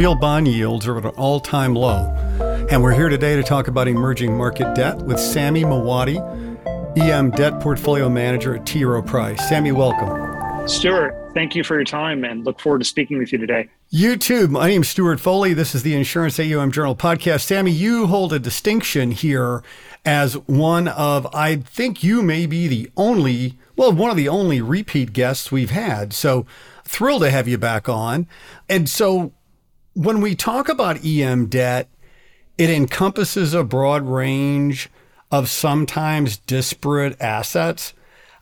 real bond yields are at an all time low. And we're here today to talk about emerging market debt with Samy Muaddi, EM Debt Portfolio Manager at T. Rowe Price. Samy, welcome. Stewart, thank you for your time and look forward to speaking with you today. You too. My name is Stewart Foley. This is the Insurance AUM Journal podcast. Samy, you hold a distinction here as one of, I think you may be the only, well, one of the only repeat guests we've had. So thrilled to have you back on. And so when we talk about EM debt, it encompasses a broad range of sometimes disparate assets.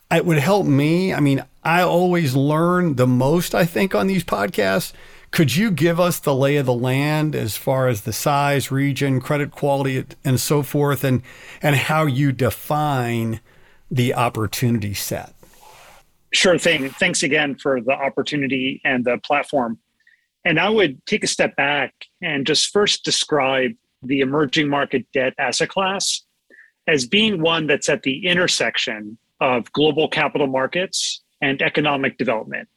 It would help me. I mean, I always learn the most, I think, on these podcasts. Could you give us the lay of the land as far as the size, region, credit quality, and so forth, and, and how you define the opportunity set? Sure thing. Thanks again for the opportunity and the platform. And I would take a step back and just first describe the emerging market debt asset class as being one that's at the intersection of global capital markets and economic development.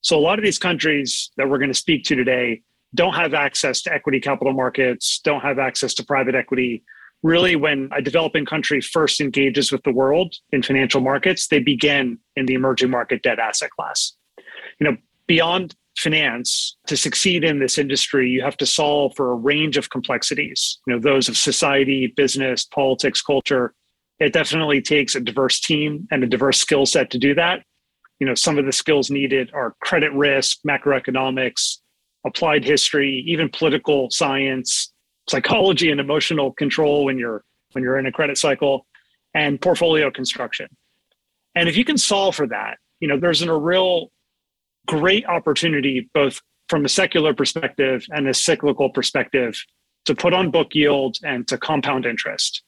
So, a lot of these countries that we're going to speak to today don't have access to equity capital markets, don't have access to private equity. Really, when a developing country first engages with the world in financial markets, they begin in the emerging market debt asset class. You know, beyond finance to succeed in this industry you have to solve for a range of complexities you know those of society business politics culture. It definitely takes a diverse team and a diverse skill set to do that. You know some of the skills needed are credit risk macroeconomics applied history even political science psychology and emotional control when you're when you're in a credit cycle and portfolio construction. And if you can solve for that you know there's an, a real great opportunity, both from a secular perspective and a cyclical perspective, to put on book yield and to compound interest.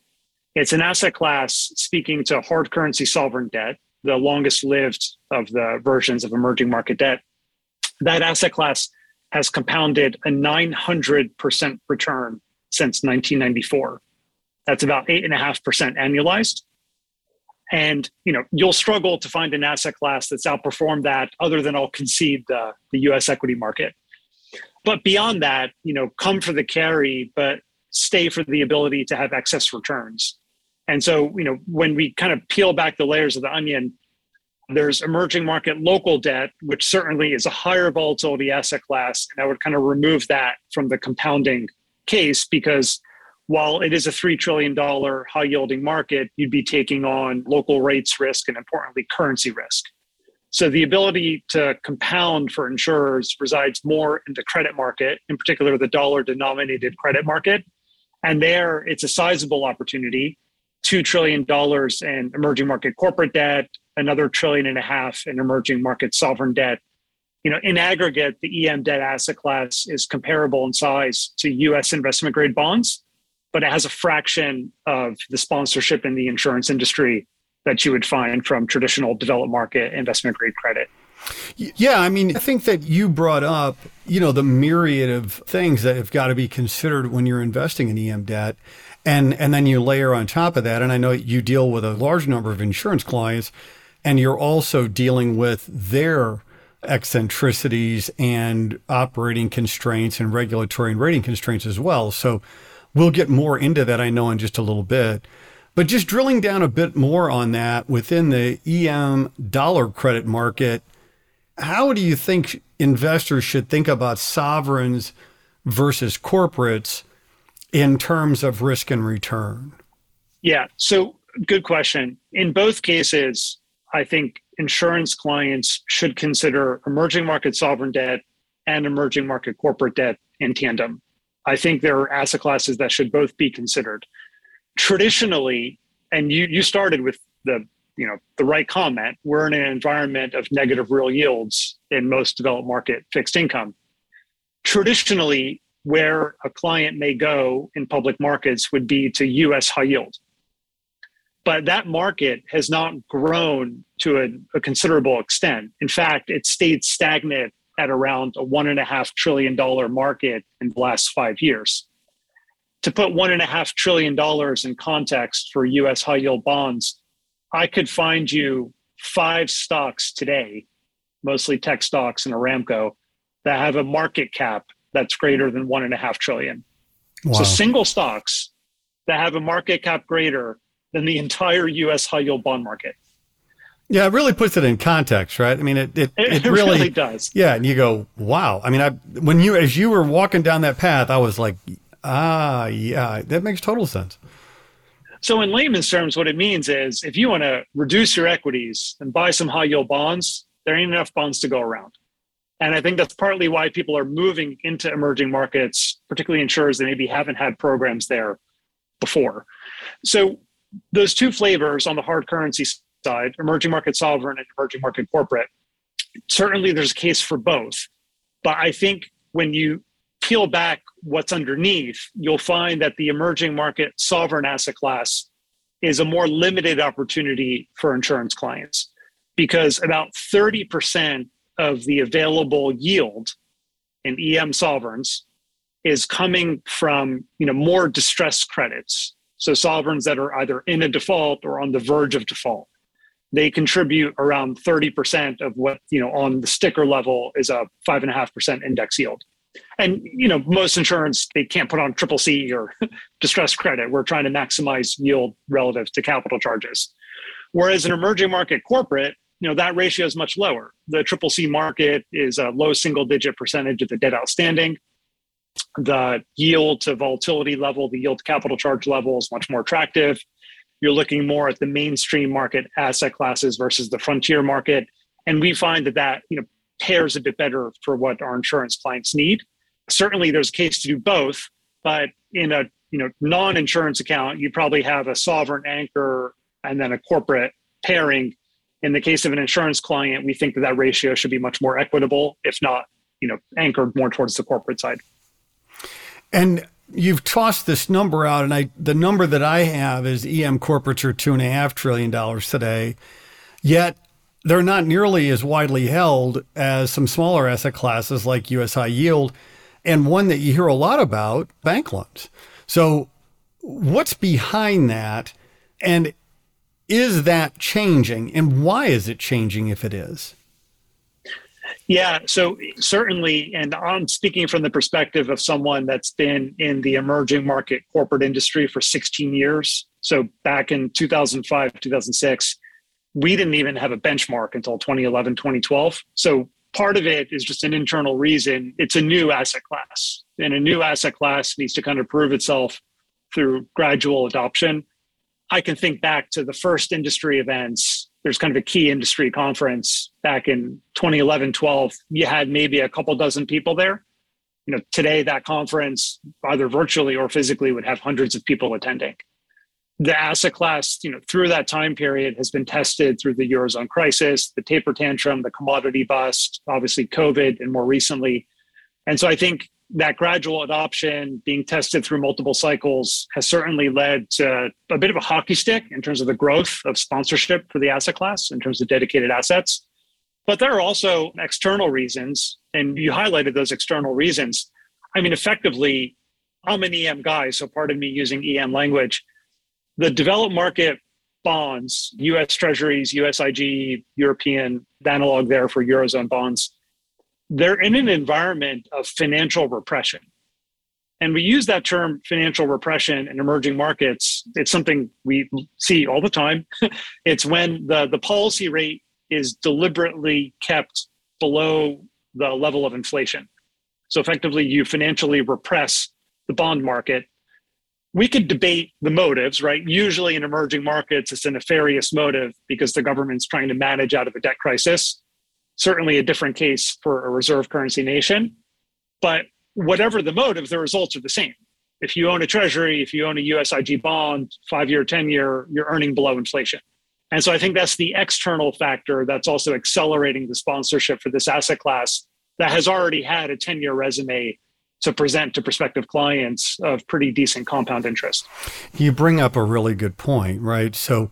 It's an asset class speaking to hard currency sovereign debt, the longest lived of the versions of emerging market debt. That asset class has compounded a 900% return since 1994. That's about 8.5% annualized. And you know, you'll struggle to find an asset class that's outperformed that other than I'll concede the, the US equity market. But beyond that, you know, come for the carry, but stay for the ability to have excess returns. And so, you know, when we kind of peel back the layers of the onion, there's emerging market local debt, which certainly is a higher volatility asset class. And I would kind of remove that from the compounding case because while it is a $3 trillion high yielding market, you'd be taking on local rates risk and importantly, currency risk. So the ability to compound for insurers resides more in the credit market, in particular the dollar denominated credit market. And there it's a sizable opportunity $2 trillion in emerging market corporate debt, another trillion and a half in emerging market sovereign debt. You know, in aggregate, the EM debt asset class is comparable in size to US investment grade bonds but it has a fraction of the sponsorship in the insurance industry that you would find from traditional developed market investment grade credit. Yeah, I mean, I think that you brought up, you know, the myriad of things that have got to be considered when you're investing in EM debt. And and then you layer on top of that, and I know you deal with a large number of insurance clients, and you're also dealing with their eccentricities and operating constraints and regulatory and rating constraints as well. So We'll get more into that, I know, in just a little bit. But just drilling down a bit more on that within the EM dollar credit market, how do you think investors should think about sovereigns versus corporates in terms of risk and return? Yeah, so good question. In both cases, I think insurance clients should consider emerging market sovereign debt and emerging market corporate debt in tandem. I think there are asset classes that should both be considered. Traditionally, and you you started with the you know the right comment. We're in an environment of negative real yields in most developed market fixed income. Traditionally, where a client may go in public markets would be to U.S. high yield, but that market has not grown to a, a considerable extent. In fact, it stayed stagnant at around a one and a half trillion dollar market in the last five years. To put one and a half trillion dollars in context for US high yield bonds, I could find you five stocks today, mostly tech stocks and Aramco, that have a market cap that's greater than one and a half trillion. Wow. So single stocks that have a market cap greater than the entire US high yield bond market. Yeah, it really puts it in context, right? I mean, it it, It, it really, really does. Yeah, and you go, wow. I mean, I when you as you were walking down that path, I was like, ah, yeah, that makes total sense. So, in layman's terms, what it means is if you want to reduce your equities and buy some high yield bonds, there ain't enough bonds to go around. And I think that's partly why people are moving into emerging markets, particularly insurers that maybe haven't had programs there before. So, those two flavors on the hard currency side, emerging market sovereign and emerging market corporate, certainly there's a case for both. But I think when you peel back what's underneath, you'll find that the emerging market sovereign asset class is a more limited opportunity for insurance clients because about 30% of the available yield in EM sovereigns is coming from you know more distressed credits. So sovereigns that are either in a default or on the verge of default they contribute around 30% of what you know on the sticker level is a 5.5% index yield. And you know most insurance they can't put on triple c or distressed credit. We're trying to maximize yield relative to capital charges. Whereas an emerging market corporate you know that ratio is much lower. The triple c market is a low single digit percentage of the debt outstanding. The yield to volatility level the yield to capital charge level is much more attractive you're looking more at the mainstream market asset classes versus the frontier market. And we find that that you know pairs a bit better for what our insurance clients need. Certainly there's a case to do both but in a you know non-insurance account you probably have a sovereign anchor and then a corporate pairing. In the case of an insurance client we think that that ratio should be much more equitable if not you know anchored more towards the corporate side. And you've tossed this number out, and I the number that I have is EM corporates are two and a half trillion dollars today. Yet they're not nearly as widely held as some smaller asset classes like US high yield, and one that you hear a lot about, bank loans. So what's behind that? And is that changing? And why is it changing if it is? Yeah, so certainly, and I'm speaking from the perspective of someone that's been in the emerging market corporate industry for 16 years. So back in 2005, 2006, we didn't even have a benchmark until 2011, 2012. So part of it is just an internal reason. It's a new asset class, and a new asset class needs to kind of prove itself through gradual adoption. I can think back to the first industry events there's kind of a key industry conference back in 2011 12 you had maybe a couple dozen people there. You know today that conference either virtually or physically would have hundreds of people attending. The asset class you know through that time period has been tested through the eurozone crisis the taper tantrum the commodity bust obviously covid and more recently. And so i think that gradual adoption being tested through multiple cycles has certainly led to a bit of a hockey stick in terms of the growth of sponsorship for the asset class in terms of dedicated assets. But there are also external reasons, and you highlighted those external reasons. I mean, effectively, I'm an EM guy, so pardon me using EM language. The developed market bonds, US Treasuries, USIG, European, the analog there for Eurozone bonds, they're in an environment of financial repression. And we use that term financial repression in emerging markets. It's something we see all the time. it's when the, the policy rate is deliberately kept below the level of inflation. So effectively, you financially repress the bond market. We could debate the motives, right? Usually in emerging markets, it's a nefarious motive because the government's trying to manage out of a debt crisis certainly a different case for a reserve currency nation. But whatever the motive, the results are the same. If you own a treasury, if you own a USIG bond, five year, 10 year, you're earning below inflation. And so I think that's the external factor that's also accelerating the sponsorship for this asset class that has already had a 10 year resume to present to prospective clients of pretty decent compound interest. You bring up a really good point, right? So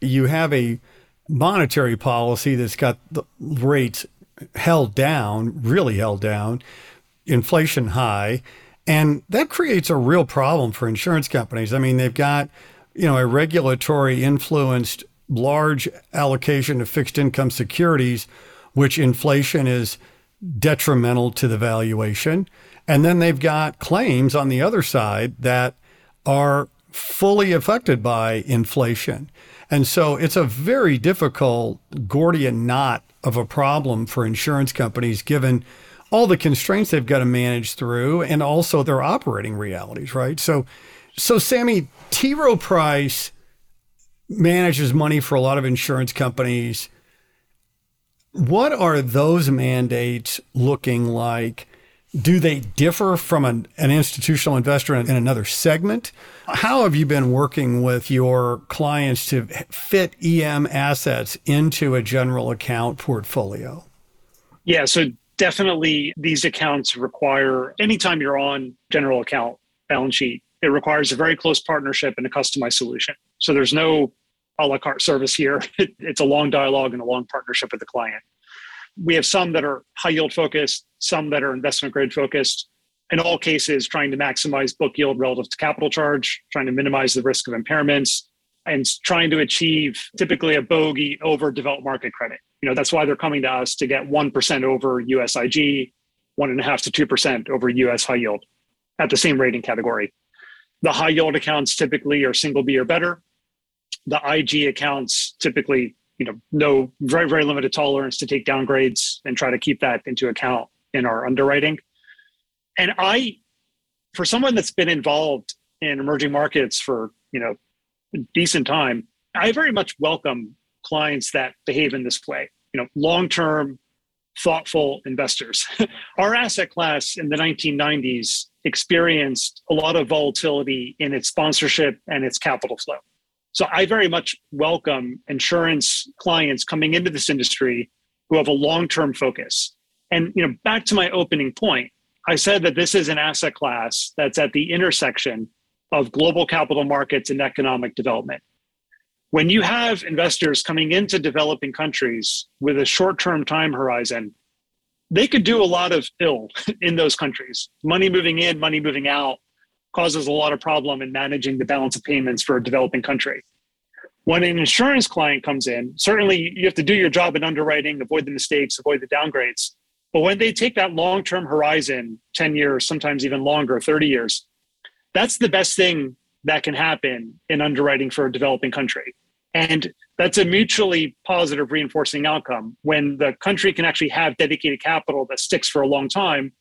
you have a monetary policy that's got the rates held down, really held down, inflation high, and that creates a real problem for insurance companies. I mean, they've got, you know, a regulatory influenced large allocation of fixed income securities, which inflation is detrimental to the valuation. And then they've got claims on the other side that are fully affected by inflation. And so it's a very difficult Gordian knot of a problem for insurance companies given all the constraints they've got to manage through and also their operating realities, right? So so Samy, T. Rowe Price manages money for a lot of insurance companies. What are those mandates looking like? Do they differ from an, an institutional investor in, in another segment? How have you been working with your clients to fit EM assets into a general account portfolio? Yeah, so definitely these accounts require anytime you're on general account balance sheet, it requires a very close partnership and a customized solution. So there's no a la carte service here. it's a long dialogue and a long partnership with the client. We have some that are high yield focused, some that are investment grade focused. In all cases, trying to maximize book yield relative to capital charge, trying to minimize the risk of impairments, and trying to achieve typically a bogey over developed market credit. You know, that's why they're coming to us to get 1% over USIG, one and a half to 2% over US high yield at the same rating category. The high yield accounts typically are single B or better. The IG accounts typically, you know, no very, very limited tolerance to take downgrades and try to keep that into account in our underwriting. And I, for someone that's been involved in emerging markets for, you know, a decent time, I very much welcome clients that behave in this way. You know, long-term, thoughtful investors. Our asset class in the 1990s experienced a lot of volatility in its sponsorship and its capital flow. So I very much welcome insurance clients coming into this industry who have a long-term focus. And you know, back to my opening point, I said that this is an asset class that's at the intersection of global capital markets and economic development. When you have investors coming into developing countries with a short-term time horizon they could do a lot of ill in those countries. Money moving in, money moving out causes a lot of problem in managing the balance of payments for a developing country. When an insurance client comes in, certainly you have to do your job in underwriting, avoid the mistakes, avoid the downgrades. But when they take that long term horizon, 10 years, sometimes even longer, 30 years, that's the best thing that can happen in underwriting for a developing country. And that's a mutually positive reinforcing outcome. When the country can actually have dedicated capital that sticks for a long time,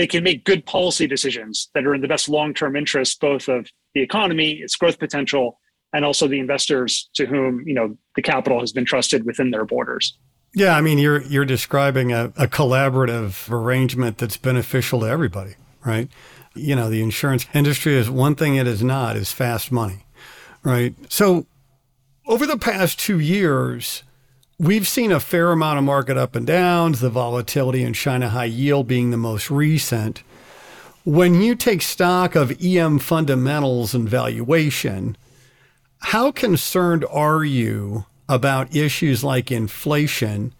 they can make good policy decisions that are in the best long term interest, both of the economy, its growth potential, and also the investors to whom you know the capital has been trusted within their borders. Yeah, I mean you're you're describing a, a collaborative arrangement that's beneficial to everybody, right? You know, the insurance industry is one thing it is not is fast money, right? So over the past two years, we've seen a fair amount of market up and downs, the volatility in China high yield being the most recent. When you take stock of EM fundamentals and valuation, how concerned are you about issues like inflation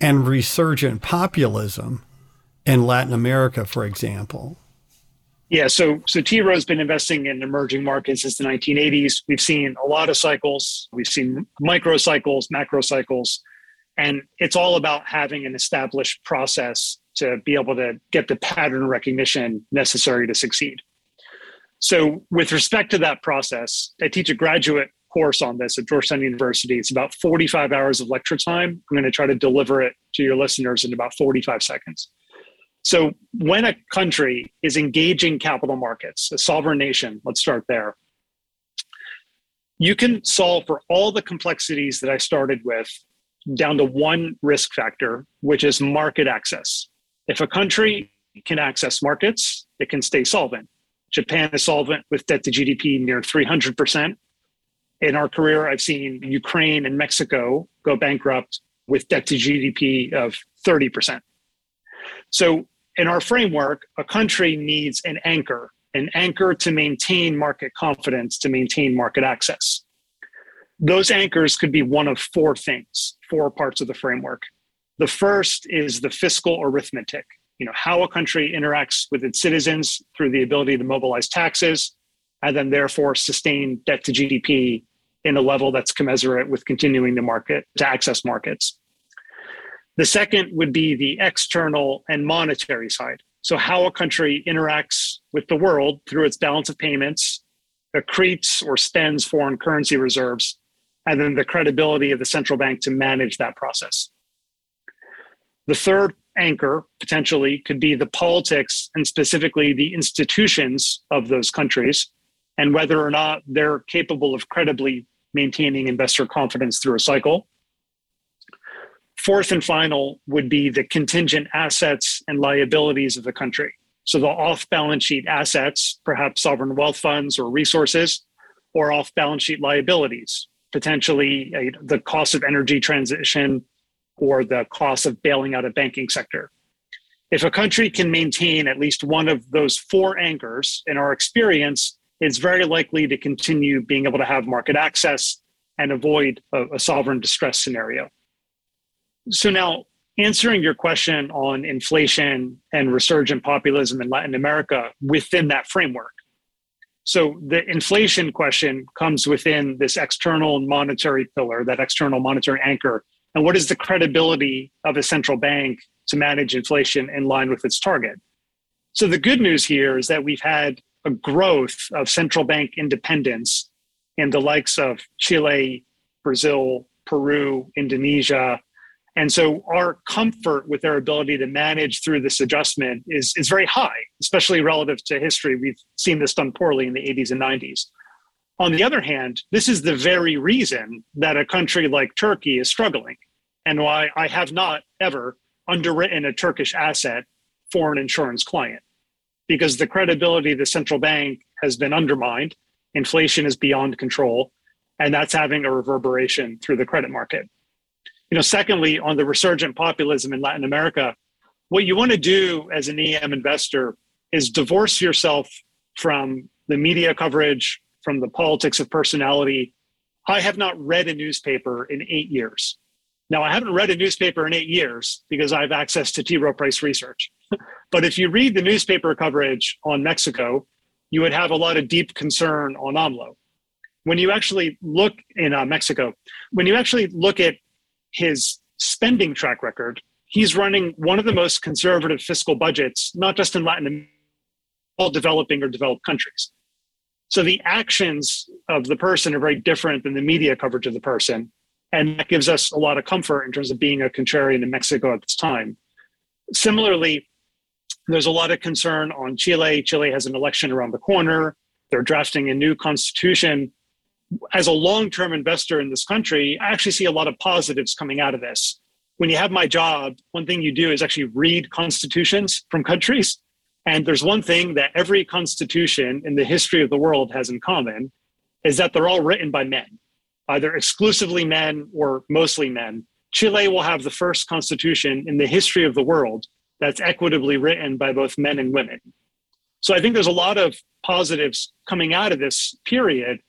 and resurgent populism in Latin America, for example? Yeah, so so T Rowe's been investing in emerging markets since the 1980s. We've seen a lot of cycles. We've seen micro cycles, macro cycles, and it's all about having an established process to be able to get the pattern recognition necessary to succeed. So, with respect to that process, I teach a graduate course on this at Georgetown University. It's about 45 hours of lecture time. I'm going to try to deliver it to your listeners in about 45 seconds. So when a country is engaging capital markets, a sovereign nation, let's start there, you can solve for all the complexities that I started with down to one risk factor, which is market access. If a country can access markets, it can stay solvent. Japan is solvent with debt to GDP near 300%. In our career, I've seen Ukraine and Mexico go bankrupt with debt to GDP of 30%. So, in our framework, a country needs an anchor, an anchor to maintain market confidence, to maintain market access. Those anchors could be one of four things, four parts of the framework. The first is the fiscal arithmetic, you know, how a country interacts with its citizens through the ability to mobilize taxes and then therefore sustain debt to GDP in a level that's commensurate with continuing the market to access markets. The second would be the external and monetary side. So, how a country interacts with the world through its balance of payments, accretes or spends foreign currency reserves, and then the credibility of the central bank to manage that process. The third anchor potentially could be the politics and specifically the institutions of those countries and whether or not they're capable of credibly maintaining investor confidence through a cycle. Fourth and final would be the contingent assets and liabilities of the country. So the off balance sheet assets, perhaps sovereign wealth funds or resources, or off balance sheet liabilities, potentially the cost of energy transition or the cost of bailing out a banking sector. If a country can maintain at least one of those four anchors, in our experience, it's very likely to continue being able to have market access and avoid a, a sovereign distress scenario. So, now answering your question on inflation and resurgent populism in Latin America within that framework. So the inflation question comes within this external monetary pillar, that external monetary anchor. And what is the credibility of a central bank to manage inflation in line with its target? So the good news here is that we've had a growth of central bank independence in the likes of Chile, Brazil, Peru, Indonesia, and so our comfort with their ability to manage through this adjustment is, is very high, especially relative to history. We've seen this done poorly in the 80s and 90s. On the other hand, this is the very reason that a country like Turkey is struggling and why I have not ever underwritten a Turkish asset for an insurance client because the credibility of the central bank has been undermined. Inflation is beyond control, and that's having a reverberation through the credit market. You know, secondly, on the resurgent populism in Latin America, what you want to do as an EM investor is divorce yourself from the media coverage, from the politics of personality. I have not read a newspaper in eight years. Now, I haven't read a newspaper in eight years because I have access to T. Rowe Price research. but if you read the newspaper coverage on Mexico, you would have a lot of deep concern on AMLO. When you actually look in uh, Mexico, when you actually look at his spending track record, he's running one of the most conservative fiscal budgets, not just in Latin America, all developing or developed countries. So the actions of the person are very different than the media coverage of the person. And that gives us a lot of comfort in terms of being a contrarian in Mexico at this time. Similarly, there's a lot of concern on Chile. Chile has an election around the corner. They're drafting a new constitution as a long term investor in this country, I actually see a lot of positives coming out of this. When you have my job, one thing you do is actually read constitutions from countries. And there's one thing that every constitution in the history of the world has in common is that they're all written by men, either exclusively men or mostly men. Chile will have the first constitution in the history of the world that's equitably written by both men and women. So I think there's a lot of positives coming out of this period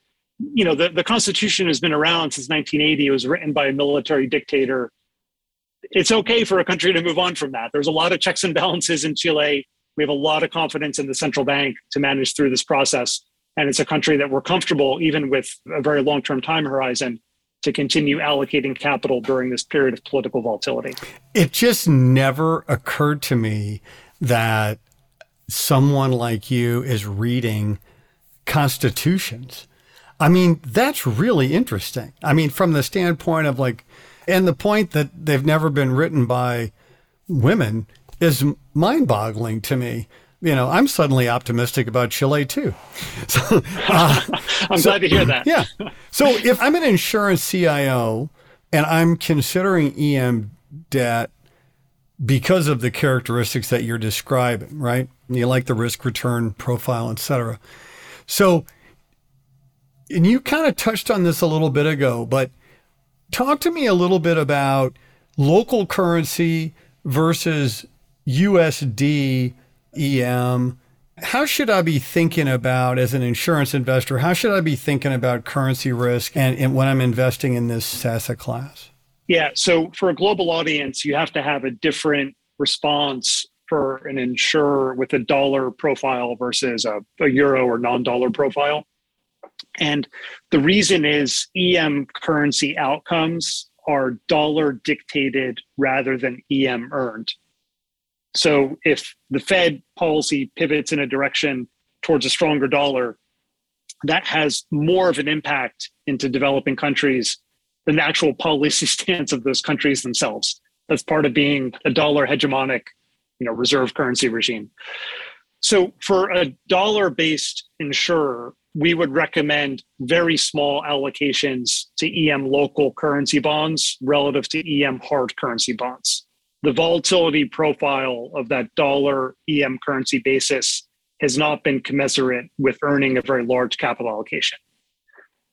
you know, the, the Constitution has been around since 1980. It was written by a military dictator. It's okay for a country to move on from that. There's a lot of checks and balances in Chile. We have a lot of confidence in the central bank to manage through this process. And it's a country that we're comfortable, even with a very long term time horizon, to continue allocating capital during this period of political volatility. It just never occurred to me that someone like you is reading constitutions. I mean, that's really interesting. I mean, from the standpoint of like, and the point that they've never been written by women is mind boggling to me. You know, I'm suddenly optimistic about Chile too. So, uh, I'm so, glad to hear that. yeah. So if I'm an insurance CIO and I'm considering EM debt because of the characteristics that you're describing, right? You like the risk return profile, et cetera. So and you kind of touched on this a little bit ago, but talk to me a little bit about local currency versus USD EM. How should I be thinking about as an insurance investor? How should I be thinking about currency risk and, and when I'm investing in this asset class? Yeah, so for a global audience, you have to have a different response for an insurer with a dollar profile versus a, a euro or non dollar profile. And the reason is EM currency outcomes are dollar dictated rather than EM earned. So if the Fed policy pivots in a direction towards a stronger dollar, that has more of an impact into developing countries than the actual policy stance of those countries themselves. That's part of being a dollar hegemonic, you know, reserve currency regime. So for a dollar-based insurer, we would recommend very small allocations to EM local currency bonds relative to EM hard currency bonds. The volatility profile of that dollar EM currency basis has not been commensurate with earning a very large capital allocation.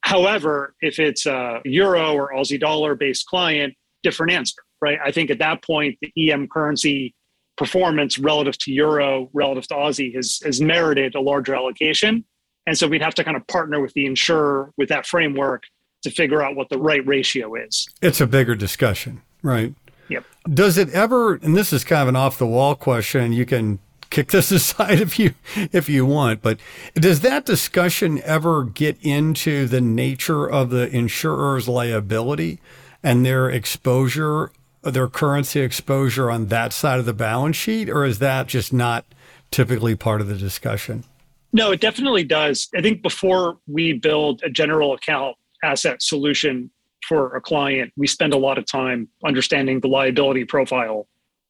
However, if it's a euro or Aussie dollar based client, different answer, right? I think at that point, the EM currency performance relative to euro, relative to Aussie has, has merited a larger allocation. And so we'd have to kind of partner with the insurer with that framework to figure out what the right ratio is. It's a bigger discussion, right? Yep. Does it ever, and this is kind of an off the wall question, you can kick this aside if you if you want, but does that discussion ever get into the nature of the insurer's liability and their exposure, their currency exposure on that side of the balance sheet, or is that just not typically part of the discussion? No, it definitely does. I think before we build a general account asset solution for a client, we spend a lot of time understanding the liability profile.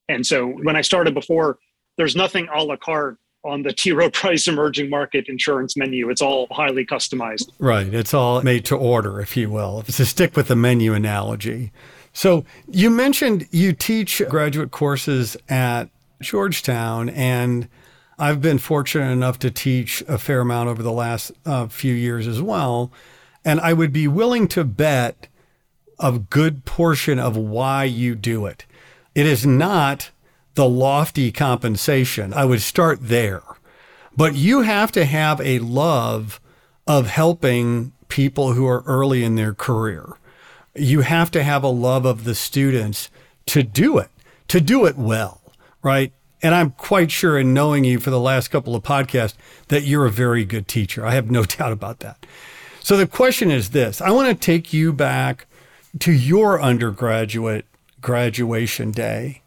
And so when I started before, there's nothing a la carte on the T. Rowe Price emerging market insurance menu. It's all highly customized. Right. It's all made to order, if you will, to stick with the menu analogy. So you mentioned you teach graduate courses at Georgetown, and I've been fortunate enough to teach a fair amount over the last uh, few years as well. And I would be willing to bet a good portion of why you do it. It is not the lofty compensation. I would start there. But you have to have a love of helping people who are early in their career. You have to have a love of the students to do it, to do it well, right? And I'm quite sure in knowing you for the last couple of podcasts that you're a very good teacher. I have no doubt about that. So the question is this I want to take you back to your undergraduate graduation day.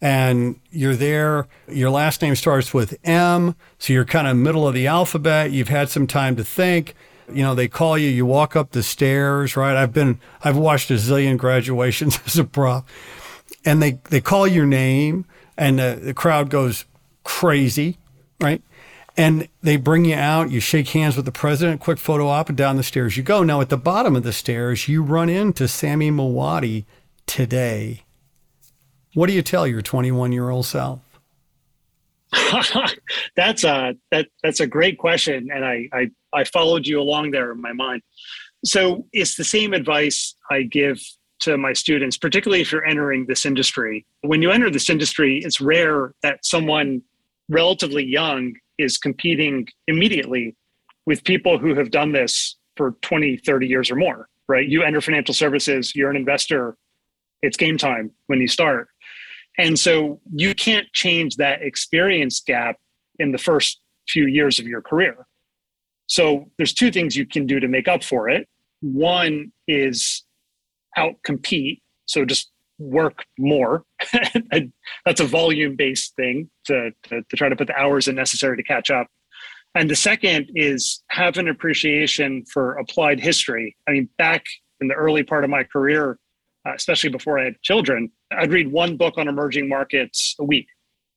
And you're there, your last name starts with M, so you're kind of middle of the alphabet. You've had some time to think. You know, they call you, you walk up the stairs, right? I've been, I've watched a zillion graduations as a prop, and they, they call your name and the, the crowd goes crazy, right? And they bring you out, you shake hands with the president, quick photo op, and down the stairs you go. Now, at the bottom of the stairs, you run into Samy Muaddi today. What do you tell your 21 year old self? that's a that that's a great question, and I, I I followed you along there in my mind. So it's the same advice I give to my students, particularly if you're entering this industry. When you enter this industry, it's rare that someone relatively young is competing immediately with people who have done this for 20, 30 years or more, right? You enter financial services, you're an investor, it's game time when you start. And so you can't change that experience gap in the first few years of your career. So there's two things you can do to make up for it. One is out compete. So just work more. That's a volume based thing to, to, to, try to put the hours in necessary to catch up. And the second is have an appreciation for applied history. I mean, back in the early part of my career, uh, especially before I had children, I'd read one book on emerging markets a week.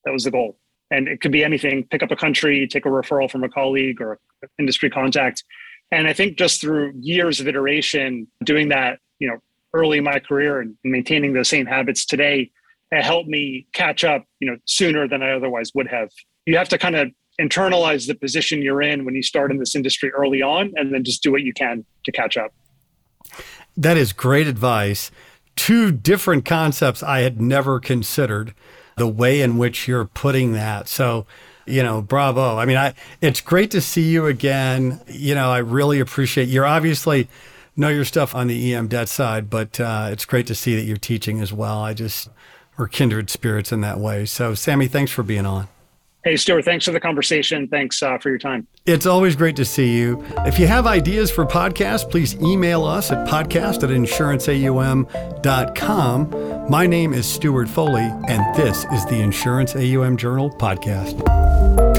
That was the goal. And it could be anything pick up a country, take a referral from a colleague or industry contact. And I think just through years of iteration, doing that, you know, early in my career and maintaining those same habits today helped me catch up you know sooner than i otherwise would have. You have to kind of internalize the position you're in when you start in this industry early on and then just do what you can to catch up. That is great advice. Two different concepts i had never considered the way in which you're putting that. So you know bravo. I mean i it's great to see you again. You know i really appreciate you're obviously know your stuff on the EM debt side, but uh, it's great to see that you're teaching as well. I just, we're kindred spirits in that way. So, Samy, thanks for being on. Hey, Stewart, thanks for the conversation. Thanks uh, for your time. It's always great to see you. If you have ideas for podcasts, please email us at podcast at insuranceaum.com. My name is Stewart Foley, and this is the Insurance AUM Journal podcast.